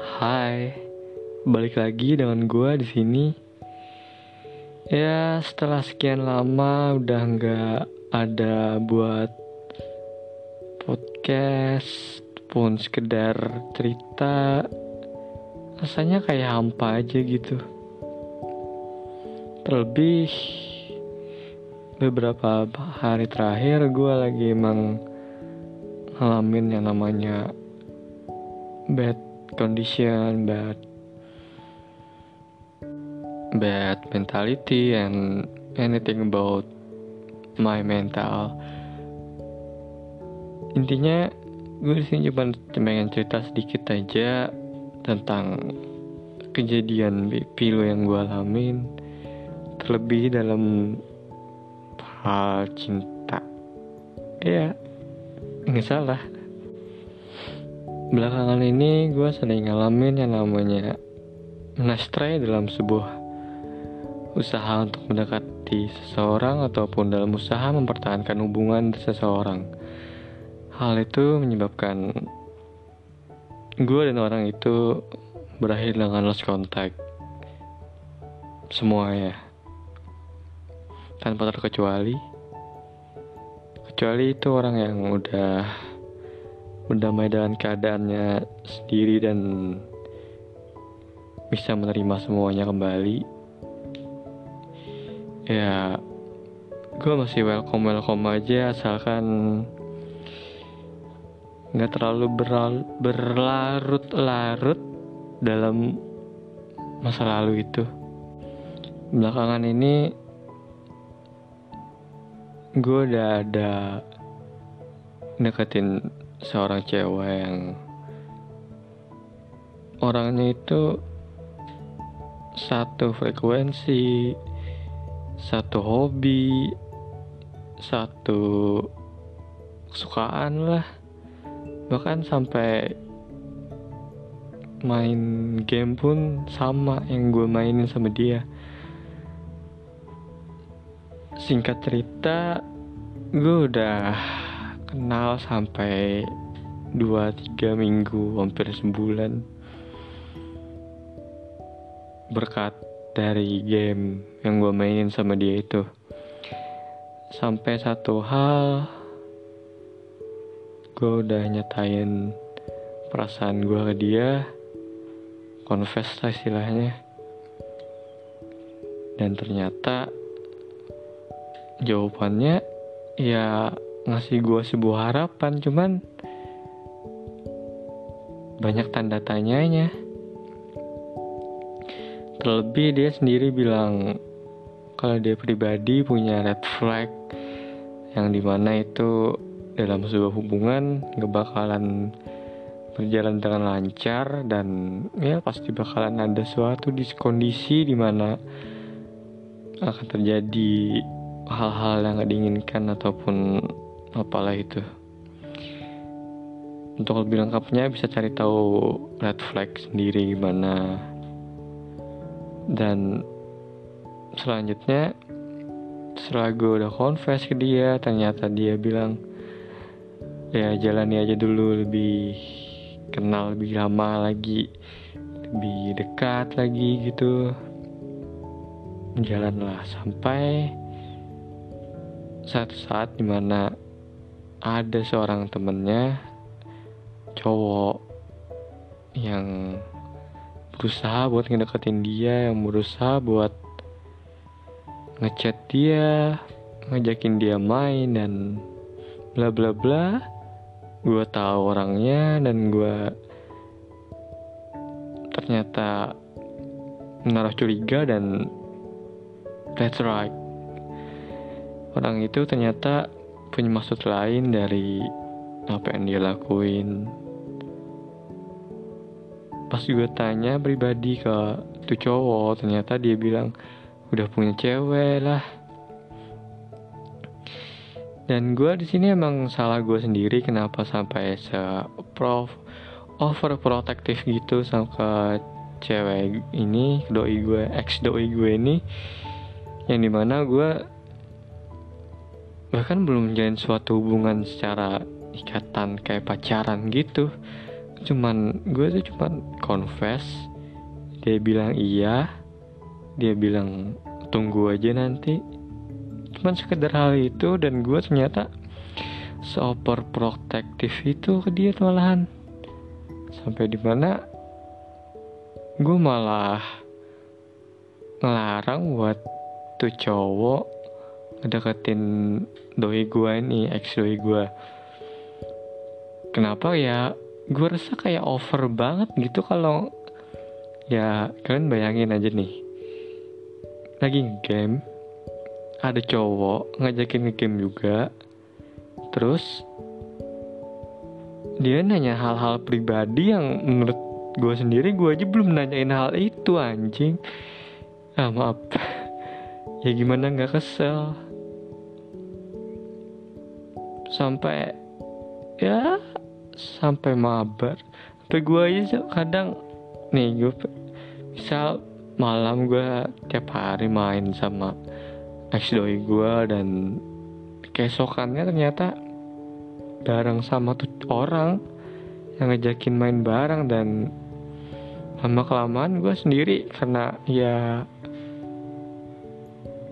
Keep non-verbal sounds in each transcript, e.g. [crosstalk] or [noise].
Hai, balik lagi dengan gue di sini. Ya, setelah sekian lama udah nggak ada buat podcast pun sekedar cerita, rasanya kayak hampa aja gitu. Terlebih beberapa hari terakhir gue lagi emang ngalamin yang namanya bad condition, bad bad mentality and anything about my mental. Intinya gue di sini cuma pengen cerita sedikit aja tentang kejadian pilu yang gue alamin terlebih dalam hal cinta ya nggak salah belakangan ini gue sering ngalamin yang namanya menastray dalam sebuah usaha untuk mendekati seseorang ataupun dalam usaha mempertahankan hubungan seseorang. Hal itu menyebabkan gue dan orang itu berakhir dengan lost contact. Semua ya tanpa terkecuali. Kecuali itu orang yang udah berdamai dengan keadaannya sendiri dan bisa menerima semuanya kembali. Ya gue masih welcome welcome aja asalkan nggak terlalu berlarut-larut dalam masa lalu itu. Belakangan ini gue udah ada deketin seorang cewek yang orangnya itu satu frekuensi, satu hobi, satu kesukaan lah, bahkan sampai main game pun sama yang gue mainin sama dia. Singkat cerita gue udah kenal sampai 2-3 minggu hampir sebulan. Berkat dari game yang gue mainin sama dia itu. Sampai satu hal gue udah nyatain perasaan gue ke dia. Confess lah istilahnya. Dan ternyata jawabannya ya ngasih gue sebuah harapan cuman banyak tanda tanyanya. Terlebih dia sendiri bilang kalau dia pribadi punya red flag yang di mana itu dalam sebuah hubungan gak bakalan berjalan dengan lancar dan ya pasti bakalan ada suatu di kondisi di mana akan terjadi hal-hal yang gak diinginkan ataupun apalah itu untuk lebih lengkapnya bisa cari tahu red flag sendiri gimana dan selanjutnya setelah gue udah confess ke dia ternyata dia bilang ya jalani aja dulu lebih kenal lebih lama lagi lebih dekat lagi gitu. Jalanlah sampai satu saat di mana ada seorang temennya cowok yang berusaha buat ngedeketin dia yang berusaha buat ngechat dia ngajakin dia main dan bla bla bla gue tahu orangnya dan gue ternyata menaruh curiga dan that's right. Orang itu ternyata punya maksud lain dari apa yang dia lakuin. Pas gue tanya pribadi ke tuh cowok ternyata dia bilang udah punya cewek lah. Dan gue di sini emang salah gue sendiri kenapa sampai se prof overprotective gitu sama ke cewek ini doi gue ex doi gue ini. Yang di mana gue bahkan belum menjalin suatu hubungan secara ikatan kayak pacaran gitu. Cuman gue tuh cuman confess dia bilang iya dia bilang tunggu aja nanti. Cuman sekedar hal itu dan gue ternyata seoper protektif itu ke dia malahan. Sampai di mana gue malah ngelarang buat tuh cowok ngedeketin doi gue ini ex doi gue kenapa ya gue rasa kayak over banget gitu kalau ya kalian bayangin aja nih lagi game ada cowok ngajakin game juga terus dia nanya hal-hal pribadi yang menurut gue sendiri gue aja belum nanyain hal itu anjing. Ah maaf. [laughs] Ya gimana nggak kesel. Sampai ya sampai mabar. Sampai gue aja kadang nih gue misal malam gue tiap hari main sama ex doi gue dan keesokannya ternyata bareng sama tuh orang yang ngejakin main bareng dan lama kelamaan gue sendiri karena ya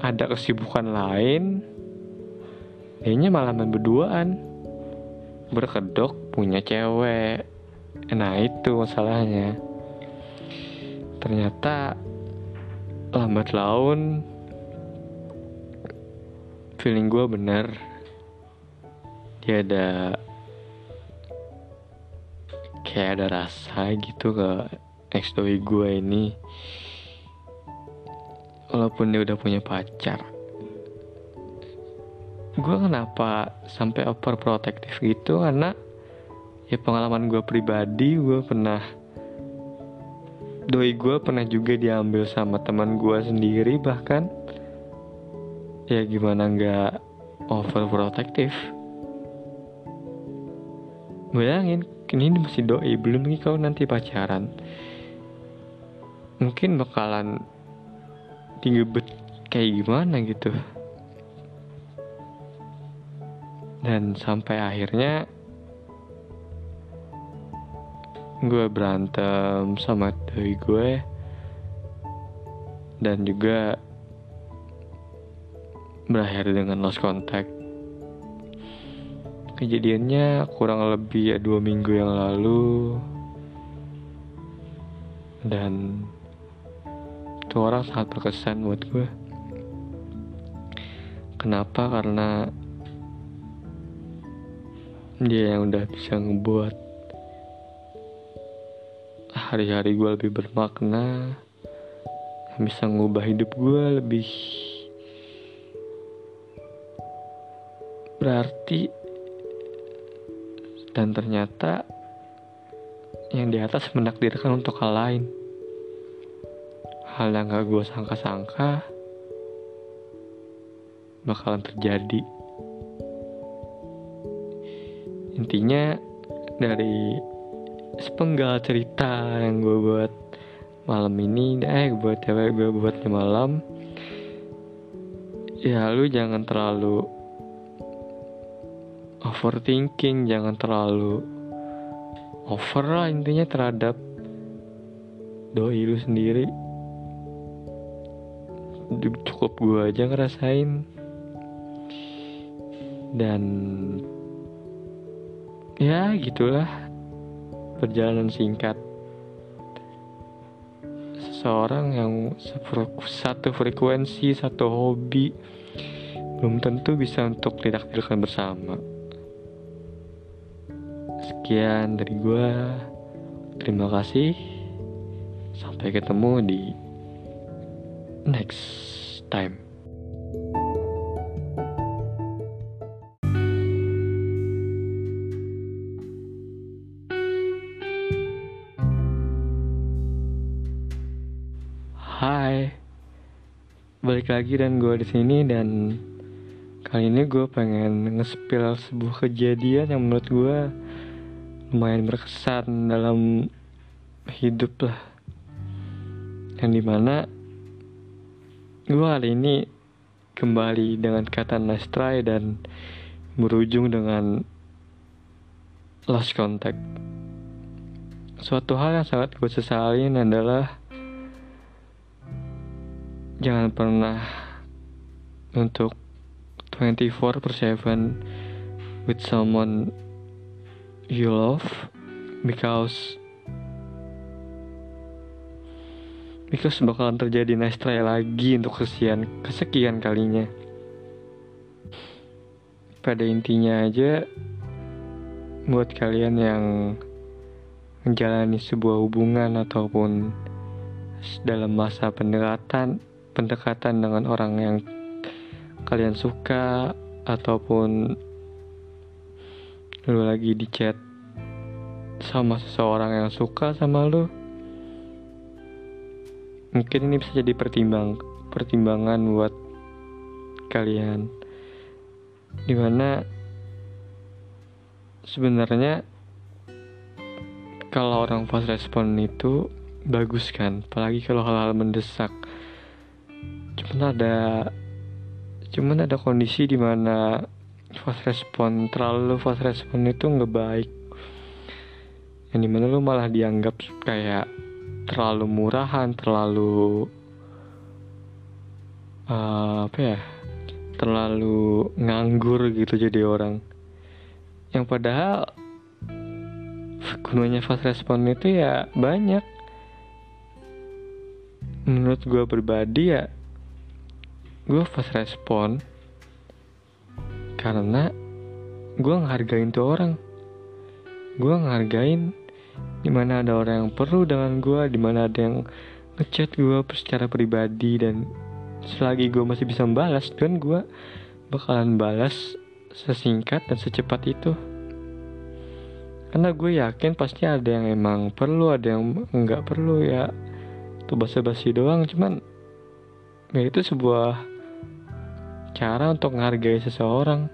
ada kesibukan lain. Kayaknya malaman berduaan berkedok punya cewek. Nah itu masalahnya. Ternyata lambat laun feeling gue bener dia ada kayak ada rasa gitu ke ex doi gue ini. Walaupun dia udah punya pacar. Gue kenapa sampai overprotective gitu? Karena ya pengalaman gue pribadi gue pernah doi gue pernah juga diambil sama teman gue sendiri bahkan. Ya gimana nggak overprotective. Bayangin ini masih doi belum lagi kau nanti pacaran. Mungkin bakalan digebet kayak gimana gitu. Dan sampai akhirnya gue berantem sama doi gue dan juga berakhir dengan lost contact. Kejadiannya kurang lebih ya dua minggu yang lalu dan itu orang sangat berkesan buat gue. Kenapa? Karena dia yang udah bisa ngebuat hari-hari gue lebih bermakna, bisa ngubah hidup gue lebih. Berarti dan ternyata yang di atas menakdirkan untuk hal lain. Hal yang gak gue sangka-sangka bakalan terjadi. Intinya dari sepenggal cerita yang gue buat malam ini. Eh buat cewek gue buat di malam. Ya lu jangan terlalu overthinking. Jangan terlalu over lah intinya terhadap doi lu sendiri. Cukup gue aja ngerasain. Dan ya gitulah perjalanan singkat seseorang yang satu frekuensi satu hobi belum tentu bisa untuk ditakdirkan bersama Sekian dari gue. Terima kasih. Sampai ketemu di next time. Balik lagi dan gue di sini dan kali ini gue pengen nge-spill sebuah kejadian yang menurut gue lumayan berkesan dalam hidup lah. Yang di mana gue kali ini kembali dengan kata nice try dan berujung dengan lost contact. Suatu hal yang sangat gue sesalin adalah jangan pernah untuk 24 per 7 with someone you love because because bakalan terjadi nice try lagi untuk kesekian kesekian kalinya. Pada intinya aja buat kalian yang menjalani sebuah hubungan ataupun dalam masa pendekatan pendekatan dengan orang yang kalian suka ataupun lu lagi di chat sama seseorang yang suka sama lu mungkin ini bisa jadi pertimbang pertimbangan buat kalian. Di mana sebenarnya kalau orang fast respon itu bagus kan? Apalagi kalau hal-hal mendesak cuman ada cuman ada kondisi di mana fast respon terlalu fast respon itu nggak baik. Yang di mana lu malah dianggap kayak terlalu murahan terlalu uh, apa ya terlalu nganggur gitu jadi orang. Yang padahal gunanya fast respon itu ya banyak. Menurut gue pribadi ya gue fast respon karena gue ngehargain tuh orang. Gue ngehargain di mana ada orang yang perlu dengan gue di mana ada yang ngechat gue secara pribadi dan selagi gue masih bisa membalas dan gue bakalan balas sesingkat dan secepat itu. Karena gue yakin pasti ada yang emang perlu ada yang nggak perlu ya. Tuh basa-basi doang cuman ya itu sebuah cara untuk menghargai seseorang.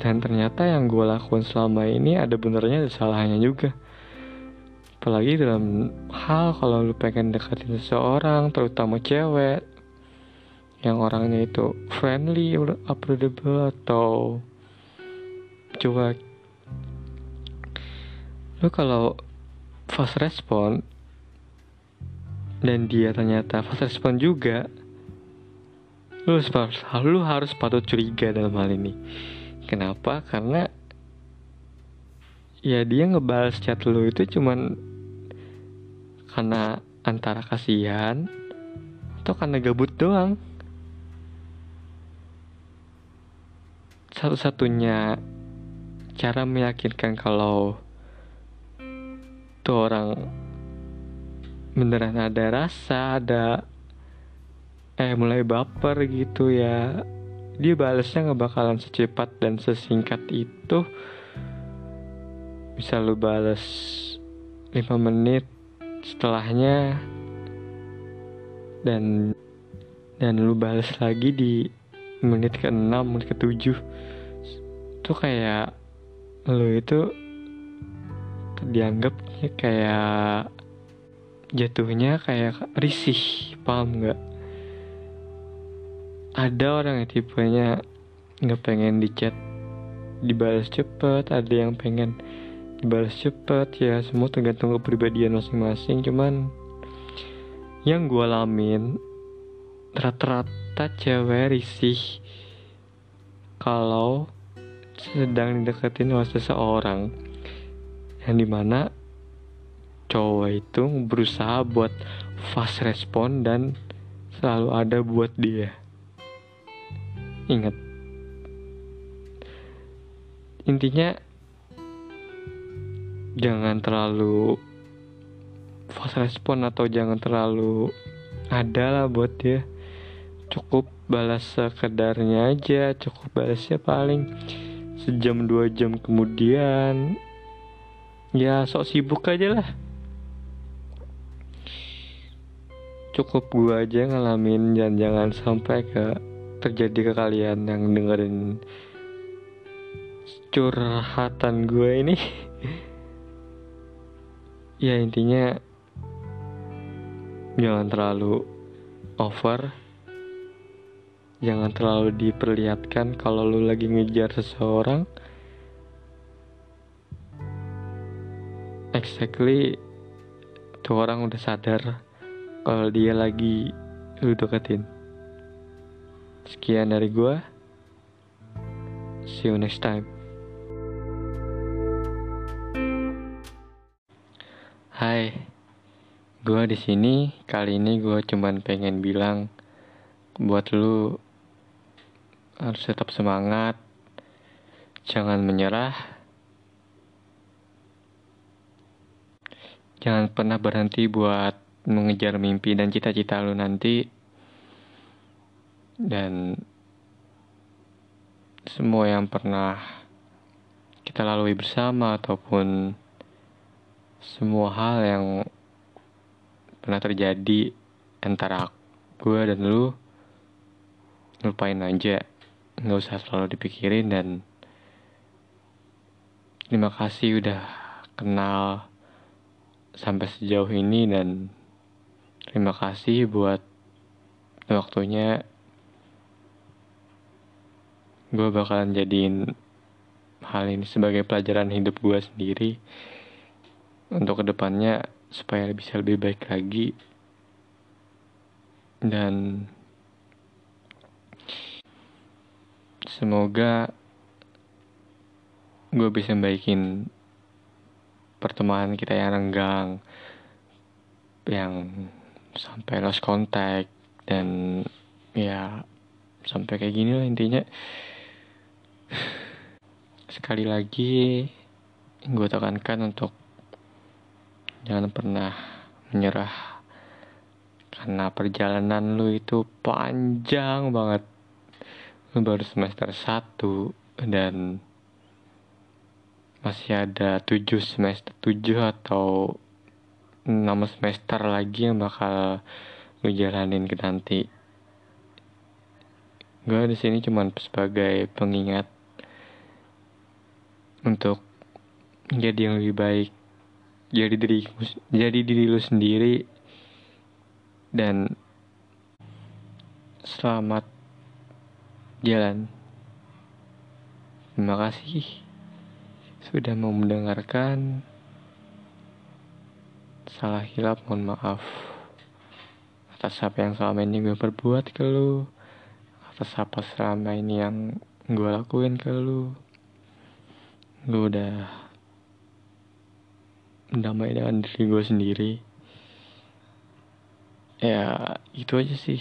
Dan ternyata yang gue lakukan selama ini ada benernya ada salahnya juga. Apalagi dalam hal kalau lu pengen deketin seseorang terutama cewek yang orangnya itu friendly approachable atau cuek. Lu kalau fast respon dan dia ternyata fast respon juga lu harus lu harus patut curiga dalam hal ini. Kenapa? Karena ya dia ngebales chat lu itu cuman karena antara kasihan atau karena gabut doang. Satu-satunya cara meyakinkan kalau tuh orang beneran ada rasa ada eh mulai baper gitu ya. Dia balesnya nggak bakalan secepat dan sesingkat itu. Bisa lu bales 5 menit setelahnya. Dan dan lu bales lagi di menit ke 6 menit ke 7 itu kayak lo itu dianggap kayak jatuhnya kayak risih paham nggak ada orang yang tipenya nggak pengen dicat dibalas cepet. Ada yang pengen dibalas cepet ya semua tergantung kepribadian masing-masing. Cuman yang gue alamin rata-rata cewek risih kalau sedang dideketin oleh seseorang. Yang di mana cowok itu berusaha buat fast respon dan selalu ada buat dia ingat. Intinya jangan terlalu fast respon atau jangan terlalu ada lah buat dia. Cukup balas sekedarnya aja cukup balasnya paling sejam dua jam kemudian. Ya sok sibuk aja lah. Cukup gua aja ngalamin dan jangan sampai ke terjadi ke kalian yang dengerin curhatan gue ini? [laughs] Ya intinya jangan terlalu over. Jangan terlalu diperlihatkan kalau lu lagi ngejar seseorang. Exactly tuh orang udah sadar kalau dia lagi lu deketin sekian dari gua. See you next time. Hai, gua di sini. Kali ini gua cuman pengen bilang buat lu harus tetap semangat, jangan menyerah, jangan pernah berhenti buat mengejar mimpi dan cita-cita lu nanti, dan semua yang pernah kita lalui bersama ataupun semua hal yang pernah terjadi antara gue dan lu lupain aja. Nggak usah selalu dipikirin dan terima kasih udah kenal sampai sejauh ini dan terima kasih buat waktunya gue bakalan jadiin hal ini sebagai pelajaran hidup gue sendiri untuk ke depannya supaya bisa lebih baik lagi. Dan semoga gue bisa baikin pertemanan kita yang renggang yang sampai lost contact dan ya sampai kayak gini lah intinya sekali lagi gue tekankan untuk jangan pernah menyerah. Karena perjalanan lu itu panjang banget. Lu baru semester 1 dan masih ada 7 semester 7 atau 6 semester lagi yang bakal lu jalanin ke nanti. Gue di sini cuma sebagai pengingat untuk jadi yang lebih baik jadi diri jadi diri lu sendiri dan selamat jalan. Terima kasih sudah mau mendengarkan. Salah hilap mohon maaf atas apa yang selama ini gue perbuat ke lu atas apa selama ini yang gue lakuin ke lu lu udah damai dengan diri gue sendiri. Ya itu aja sih